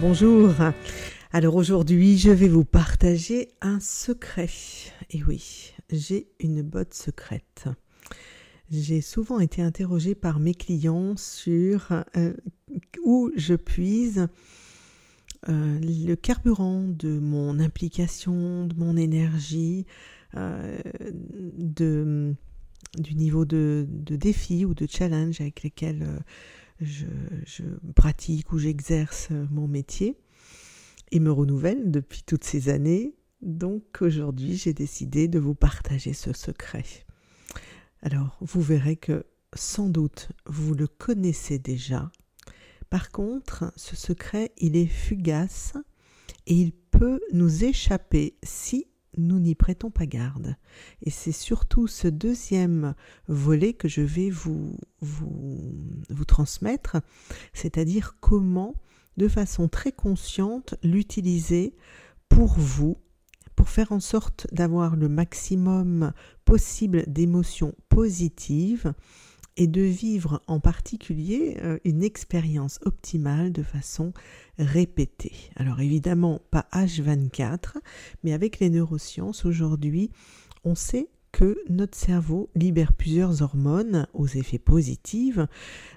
Bonjour. Alors aujourd'hui, je vais vous partager un secret. Et oui, j'ai une botte secrète. J'ai souvent été interrogée par mes clients sur euh, où je puise euh, le carburant de mon implication, de mon énergie, euh, du niveau de, de, défi ou de challenge avec lesquels je, pratique ou j'exerce mon métier et me renouvelle depuis toutes ces années. Donc aujourd'hui, j'ai décidé de vous partager ce secret. Alors, vous verrez que sans doute vous le connaissez déjà. Par contre, ce secret, il est fugace et il peut nous échapper si nous n'y prêtons pas garde. Et c'est surtout ce deuxième volet que je vais vous, vous, transmettre, c'est-à-dire comment, de façon très consciente, l'utiliser pour vous, pour faire en sorte d'avoir le maximum possible d'émotions positives et de vivre en particulier euh, une expérience optimale de façon répétée. Alors évidemment pas H24, mais avec les neurosciences aujourd'hui, on sait que notre cerveau libère plusieurs hormones aux effets positifs,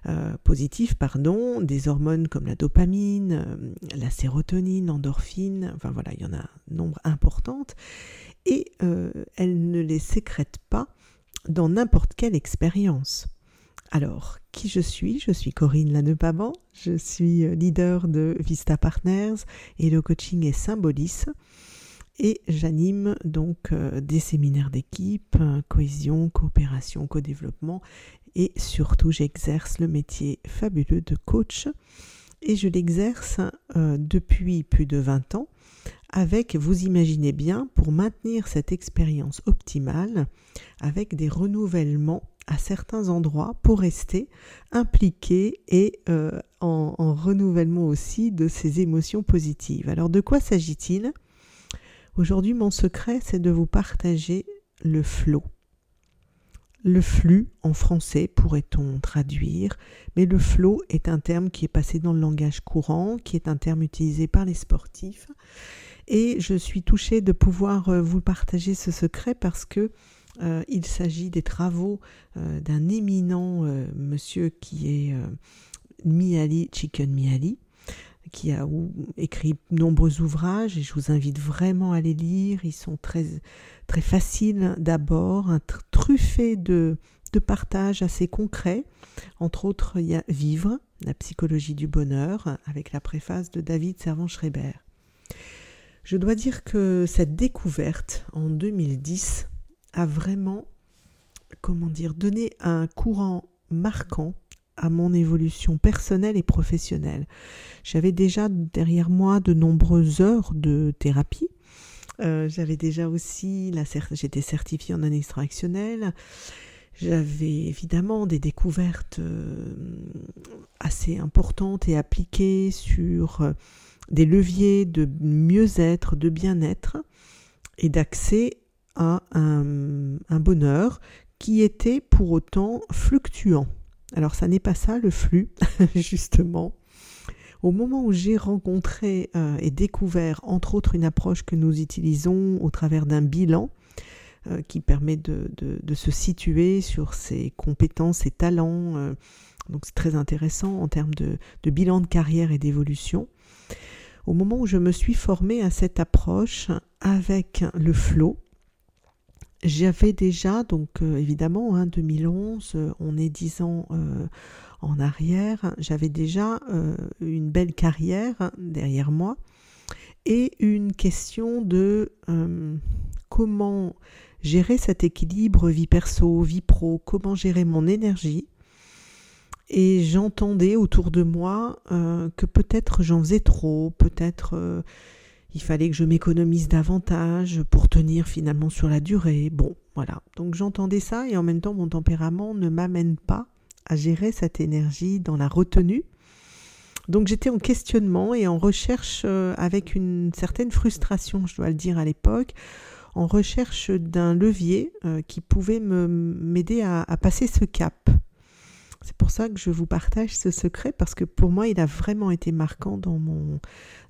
euh, positifs pardon, des hormones comme la dopamine, euh, la sérotonine, l'endorphine, enfin voilà, il y en a un nombre important, et elles ne les sécrètent pas dans n'importe quelle expérience. Alors, qui je suis? Je suis Corinne Lannepaban, je suis euh, leader de Vista Partners et le coaching est Symbolis. Et j'anime donc euh, des séminaires d'équipe, euh, cohésion, coopération, co-développement. Et surtout j'exerce le métier fabuleux de coach. Et je l'exerce depuis plus de 20 ans avec, vous imaginez bien, pour maintenir cette expérience optimale, avec des renouvellements à certains endroits pour rester impliqué et euh, en, en, renouvellement aussi de ces émotions positives. Alors de quoi s'agit-il? Aujourd'hui, mon secret, c'est de vous partager le flot. Le flux, en français, pourrait-on traduire, mais le flot est un terme qui est passé dans le langage courant, qui est un terme utilisé par les sportifs et je suis touchée de pouvoir euh, vous partager ce secret parce que euh, il s'agit des travaux euh, d'un éminent monsieur qui est Miali, Chicken Miali, qui a écrit nombreux ouvrages et je vous invite vraiment à les lire. Ils sont très, très faciles d'abord, truffés de, de partages assez concrets. Entre autres, il y a Vivre, la psychologie du bonheur, avec la préface de David Servan-Schreiber. Je dois dire que cette découverte en 2010 a vraiment, comment dire, donné un courant marquant à mon évolution personnelle et professionnelle. J'avais déjà derrière moi de nombreuses heures de thérapie. Euh, j'avais déjà aussi, j'étais certifiée en analyse. J'avais évidemment des découvertes euh, assez importantes et appliquées sur euh, des leviers de mieux-être, de bien-être et d'accès à un, bonheur qui était pour autant fluctuant. Alors ça n'est pas ça le flux, justement. Au moment où j'ai rencontré euh, et découvert entre autres une approche que nous utilisons au travers d'un bilan, euh, qui permet de, se situer sur ses compétences, ses talents. Euh, donc c'est très intéressant en termes de, bilan de carrière et d'évolution. Au moment où je me suis formée à cette approche avec le flow, j'avais déjà, donc euh, évidemment, hein, 2011, on est dix ans en arrière, j'avais déjà une belle carrière derrière moi et une question de comment gérer cet équilibre vie perso, vie pro, comment gérer mon énergie. Et j'entendais autour de moi euh, que peut-être j'en faisais trop, peut-être euh, il fallait que je m'économise davantage pour tenir finalement sur la durée. Bon, voilà. Donc j'entendais ça et en même temps mon tempérament ne m'amène pas à gérer cette énergie dans la retenue. Donc j'étais en questionnement et en recherche euh, avec une certaine frustration, je dois le dire à l'époque, en recherche d'un levier euh, qui pouvait m'aider à, passer ce cap. C'est pour ça que je vous partage ce secret parce que pour moi, il a vraiment été marquant dans, mon,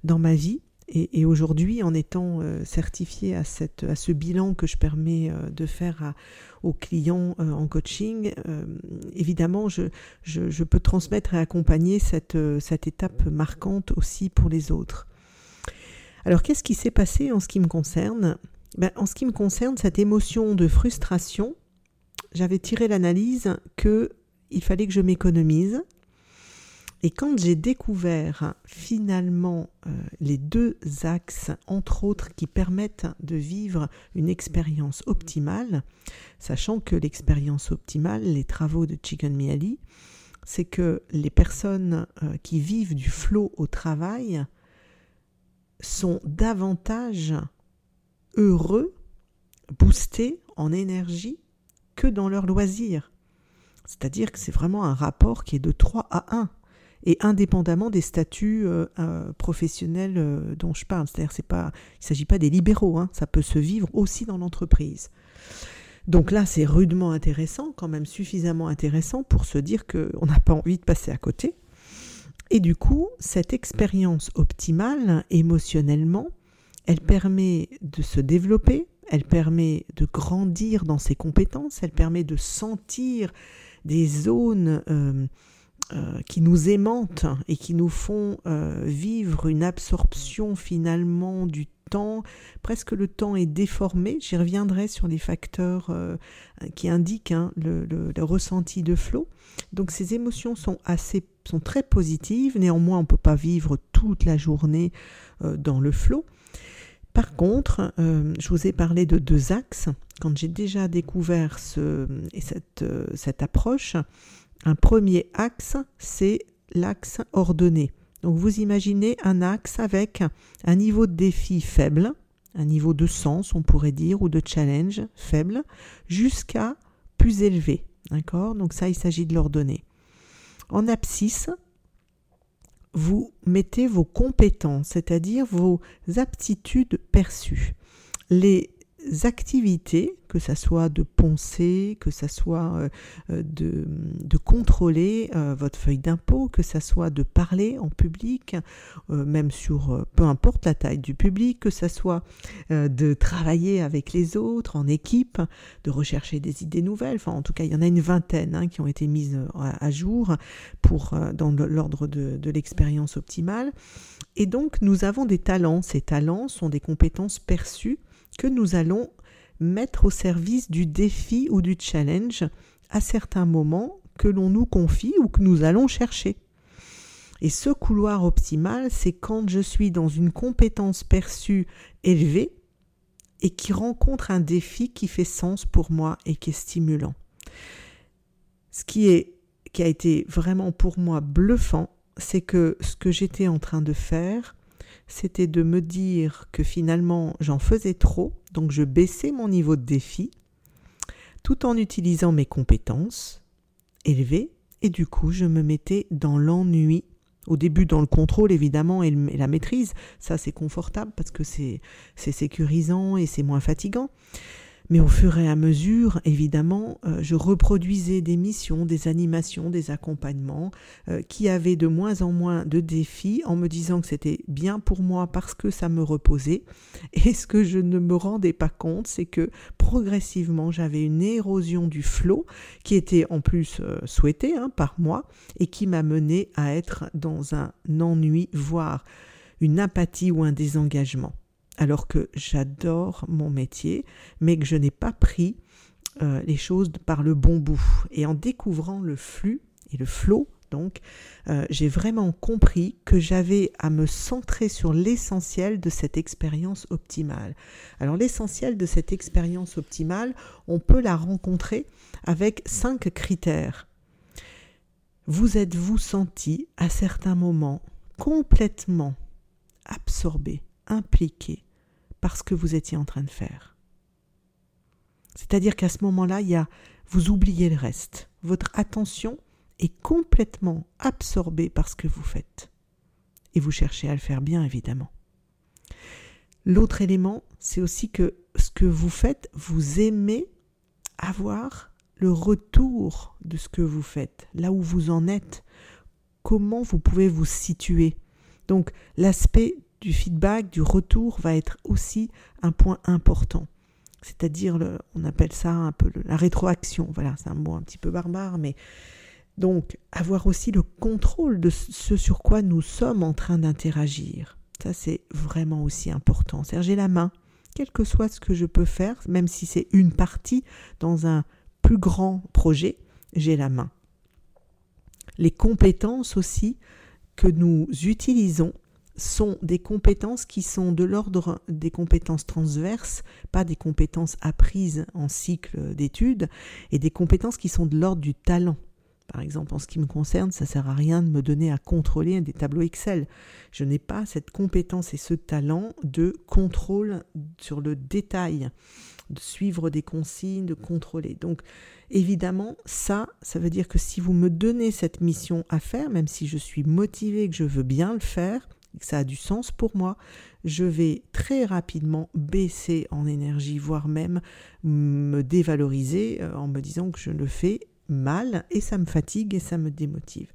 dans ma vie. Et, aujourd'hui, en étant euh, certifié à, cette, à ce bilan que je permets euh, de faire aux clients euh, en coaching, évidemment, je, je, peux transmettre et accompagner cette, cette étape marquante aussi pour les autres. Alors, qu'est-ce qui s'est passé en ce qui me concerne? Ben, En ce qui me concerne, cette émotion de frustration, j'avais tiré l'analyse que il fallait que je m'économise. Et quand j'ai découvert finalement euh, les deux axes, entre autres, qui permettent de vivre une expérience optimale, sachant que l'expérience optimale, les travaux de Chicken Miali, c'est que les personnes euh, qui vivent du flot au travail sont davantage heureux, boostés en énergie que dans leur loisir. C'est-à-dire que c'est vraiment un rapport qui est de 3 à 1 et indépendamment des statuts euh, euh, professionnels euh, dont je parle. C'est-à-dire c'est il ne s'agit pas des libéraux, hein. ça peut se vivre aussi dans l'entreprise. Donc là, c'est rudement intéressant, quand même suffisamment intéressant pour se dire qu'on n'a pas envie de passer à côté. Et du coup, cette expérience optimale, émotionnellement, elle permet de se développer, elle permet de grandir dans ses compétences, elle permet de sentir des zones euh, qui nous aimantent et qui nous font euh, vivre une absorption finalement du temps. Presque le temps est déformé. J'y reviendrai sur les facteurs qui indiquent hein, le, ressenti de flot. Donc ces émotions sont assez sont très positives. Néanmoins, on ne peut pas vivre toute la journée dans le flot. Par contre, euh, je vous ai parlé de deux axes. Quand j'ai déjà découvert ce, cette, euh, cette approche, un premier axe, c'est l'axe ordonné. Donc vous imaginez un axe avec un niveau de défi faible, un niveau de sens, on pourrait dire, ou de challenge faible, jusqu'à plus élevé. D'accord? Donc ça, il s'agit de l'ordonner. En abscisse, vous mettez vos compétences, c'est-à-dire vos aptitudes perçues. Les activités, que ça soit de poncer, que ça soit euh, euh, de, contrôler euh, votre feuille d'impôt, que ça soit de parler en public, même sur peu importe la taille du public, que ça soit de travailler avec les autres en équipe, de rechercher des idées nouvelles. Enfin, en tout cas, il y en a une vingtaine hein, qui ont été mises à, jour pour dans l'ordre de, de l'expérience optimale. Et donc, nous avons des talents. Ces talents sont des compétences perçues que nous allons mettre au service du défi ou du challenge à certains moments que l'on nous confie ou que nous allons chercher. Et ce couloir optimal, c'est quand je suis dans une compétence perçue élevée et qui rencontre un défi qui fait sens pour moi et qui est stimulant. Ce qui, est, qui a été vraiment pour moi bluffant, c'est que ce que j'étais en train de faire, c'était de me dire que finalement j'en faisais trop, donc je baissais mon niveau de défi, tout en utilisant mes compétences élevées, et du coup je me mettais dans l'ennui. Au début dans le contrôle évidemment et, la maîtrise, ça c'est confortable parce que c'est sécurisant et c'est moins fatigant. Mais au fur et à mesure, évidemment, euh, je reproduisais des missions, des animations, des accompagnements euh, qui avaient de moins en moins de défis en me disant que c'était bien pour moi parce que ça me reposait. Et ce que je ne me rendais pas compte, c'est que progressivement, j'avais une érosion du flot qui était en plus euh, souhaitée hein, par moi et qui m'a mené à être dans un ennui, voire une apathie ou un désengagement alors que j'adore mon métier, mais que je n'ai pas pris euh, les choses par le bon bout. Et en découvrant le flux et le flot, donc, euh, j'ai vraiment compris que j'avais à me centrer sur l'essentiel de cette expérience optimale. Alors l'essentiel de cette expérience optimale, on peut la rencontrer avec cinq critères. Vous êtes-vous senti à certains moments complètement absorbé? Impliqué par ce que vous étiez en train de faire. C'est-à-dire qu'à ce moment-là, il vous oubliez le reste. Votre attention est complètement absorbée par ce que vous faites. Et vous cherchez à le faire bien, évidemment. L'autre élément, c'est aussi que ce que vous faites, vous aimez avoir le retour de ce que vous faites, là où vous en êtes, comment vous pouvez vous situer? Donc l'aspect du feedback, du retour va être aussi un point important. C'est-à-dire, on appelle ça un peu la rétroaction. Voilà, c'est un mot un petit peu barbare, mais donc avoir aussi le contrôle de ce sur quoi nous sommes en train d'interagir. Ça, c'est vraiment aussi important. Serger la main, quel que soit ce que je peux faire, même si c'est une partie dans un plus grand projet, j'ai la main. Les compétences aussi que nous utilisons sont des compétences qui sont de l'ordre des compétences transverses, pas des compétences apprises en cycle d'études, et des compétences qui sont de l'ordre du talent. Par exemple, en ce qui me concerne, ça ne sert à rien de me donner à contrôler des tableaux Excel. Je n'ai pas cette compétence et ce talent de contrôle sur le détail, de suivre des consignes, de contrôler. Donc, évidemment, ça, ça veut dire que si vous me donnez cette mission à faire, même si je suis motivé, que je veux bien le faire, ça a du sens pour moi, je vais très rapidement baisser en énergie, voire même me dévaloriser euh, en me disant que je le fais mal et ça me fatigue et ça me démotive.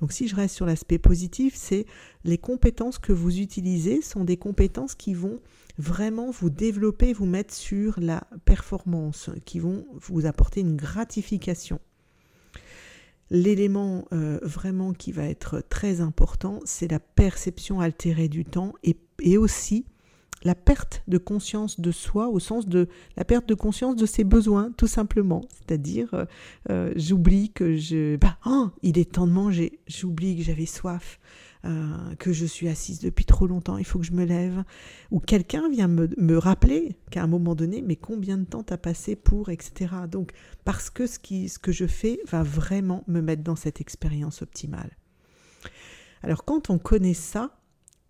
Donc si je reste sur l'aspect positif, c'est les compétences que vous utilisez sont des compétences qui vont vraiment vous développer, vous mettre sur la performance, qui vont vous apporter une gratification. L'élément euh, vraiment qui va être très important, c'est la perception altérée du temps et, aussi la perte de conscience de soi au sens de la perte de conscience de ses besoins, tout simplement. C'est-à-dire, euh, euh, j'oublie que je... Bah, oh, il est temps de manger, j'oublie que j'avais soif. Euh, que je suis assise depuis trop longtemps, il faut que je me lève, ou quelqu'un vient me, me rappeler qu'à un moment donné, mais combien de temps t'as passé pour, etc. Donc, parce que ce, qui, ce que je fais va vraiment me mettre dans cette expérience optimale. Alors, quand on connaît ça,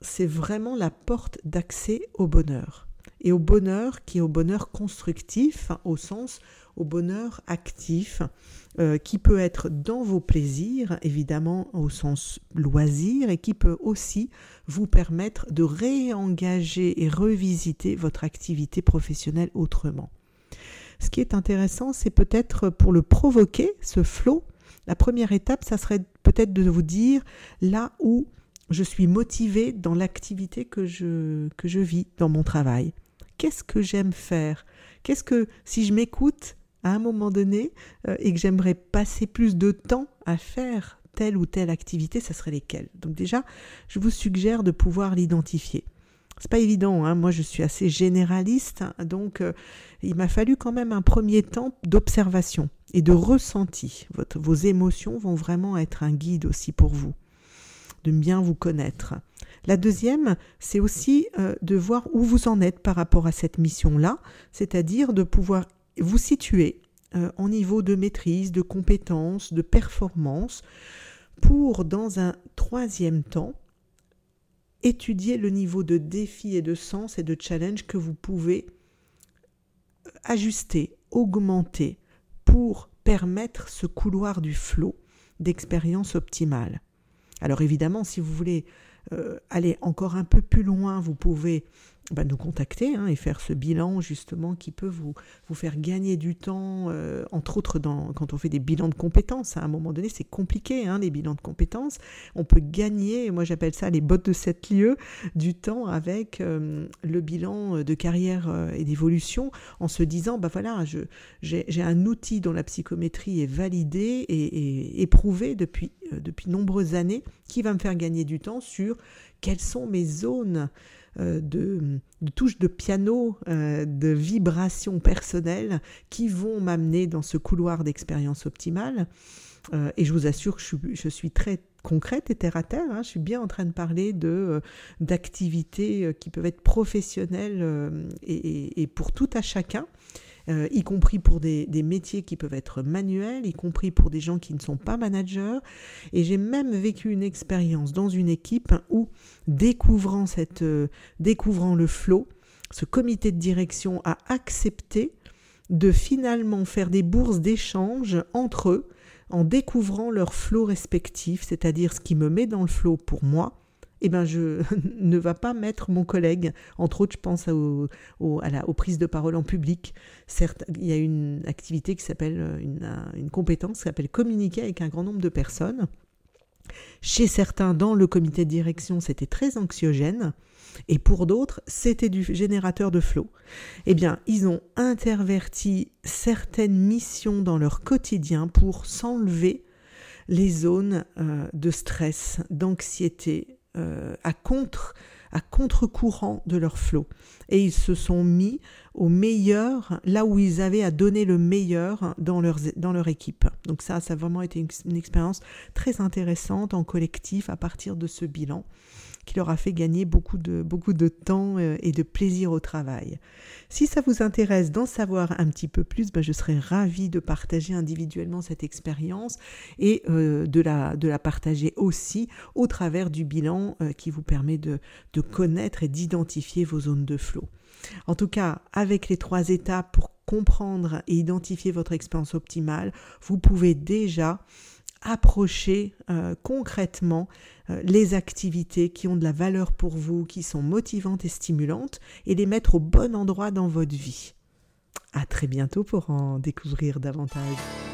c'est vraiment la porte d'accès au bonheur. Et au bonheur qui est au bonheur constructif, au sens au bonheur actif, euh, qui peut être dans vos plaisirs, évidemment au sens loisir, et qui peut aussi vous permettre de réengager et revisiter votre activité professionnelle autrement. Ce qui est intéressant, c'est peut-être pour le provoquer, ce flot, la première étape, ça serait peut-être de vous dire là où je suis motivée dans l'activité que je, que je vis, dans mon travail. Qu'est-ce que j'aime faire? Qu'est-ce que, si je m'écoute à un moment donné euh, et que j'aimerais passer plus de temps à faire telle ou telle activité, ça serait lesquelles? Donc déjà, je vous suggère de pouvoir l'identifier. C'est pas évident, hein. moi je suis assez généraliste, donc euh, il m'a fallu quand même un premier temps d'observation et de ressenti. Vos émotions vont vraiment être un guide aussi pour vous de bien vous connaître. La deuxième, c'est aussi euh, de voir où vous en êtes par rapport à cette mission-là, c'est-à-dire de pouvoir vous situer euh, en niveau de maîtrise, de compétence, de performance, pour, dans un troisième temps, étudier le niveau de défi et de sens et de challenge que vous pouvez euh, ajuster, augmenter pour permettre ce couloir du flot d'expérience optimale. Alors évidemment, si vous voulez euh, aller encore un peu plus loin, vous pouvez bah, nous contacter hein, et faire ce bilan justement qui peut vous, vous faire gagner du temps, euh, entre autres quand on fait des bilans de compétences. À un moment donné, c'est compliqué, hein, les bilans de compétences. On peut gagner, moi j'appelle ça les bottes de sept lieux, du temps avec euh, le bilan de carrière euh, et d'évolution en se disant, bah voilà, j'ai un outil dont la psychométrie est validée et, éprouvée depuis, depuis nombreuses années qui va me faire gagner du temps sur quelles sont mes zones euh, de, touches de piano, euh, de vibrations personnelles qui vont m'amener dans ce couloir d'expérience optimale. Euh, et je vous assure que je suis, très concrète et terre à terre. Hein. Je suis bien en train de parler de d'activités qui peuvent être professionnelles et, pour tout à chacun. Euh, y compris pour des, métiers qui peuvent être manuels, y compris pour des gens qui ne sont pas managers. Et j'ai même vécu une expérience dans une équipe où, découvrant, cette, euh, découvrant le flow, ce comité de direction a accepté de finalement faire des bourses d'échange entre eux en découvrant leur flot respectif, c'est-à-dire ce qui me met dans le flot pour moi, eh ben je ne va pas mettre mon collègue, entre autres je pense aux prises de parole en public. Certes, il y a une activité qui s'appelle, une, une compétence qui s'appelle communiquer avec un grand nombre de personnes. Chez certains, dans le comité de direction, c'était très anxiogène, et pour d'autres, c'était du générateur de flow. Eh bien, ils ont interverti certaines missions dans leur quotidien pour s'enlever les zones euh, de stress, d'anxiété, euh, à contre à contre-courant de leur flot. Et ils se sont mis au meilleur, là où ils avaient à donner le meilleur dans leur, dans leur équipe. Donc ça, ça a vraiment été une expérience très intéressante en collectif à partir de ce bilan qui leur a fait gagner beaucoup de, beaucoup de temps euh, et de plaisir au travail. Si ça vous intéresse d'en savoir un petit peu plus, ben je serais ravie de partager individuellement cette expérience et euh, de, la, partager aussi au travers du bilan euh, qui vous permet de, de connaître et d'identifier vos zones de flot. En tout cas, avec les trois étapes pour comprendre et identifier votre expérience optimale, vous pouvez déjà approcher euh, concrètement euh, les activités qui ont de la valeur pour vous, qui sont motivantes et stimulantes, et les mettre au bon endroit dans votre vie. À très bientôt pour en découvrir davantage.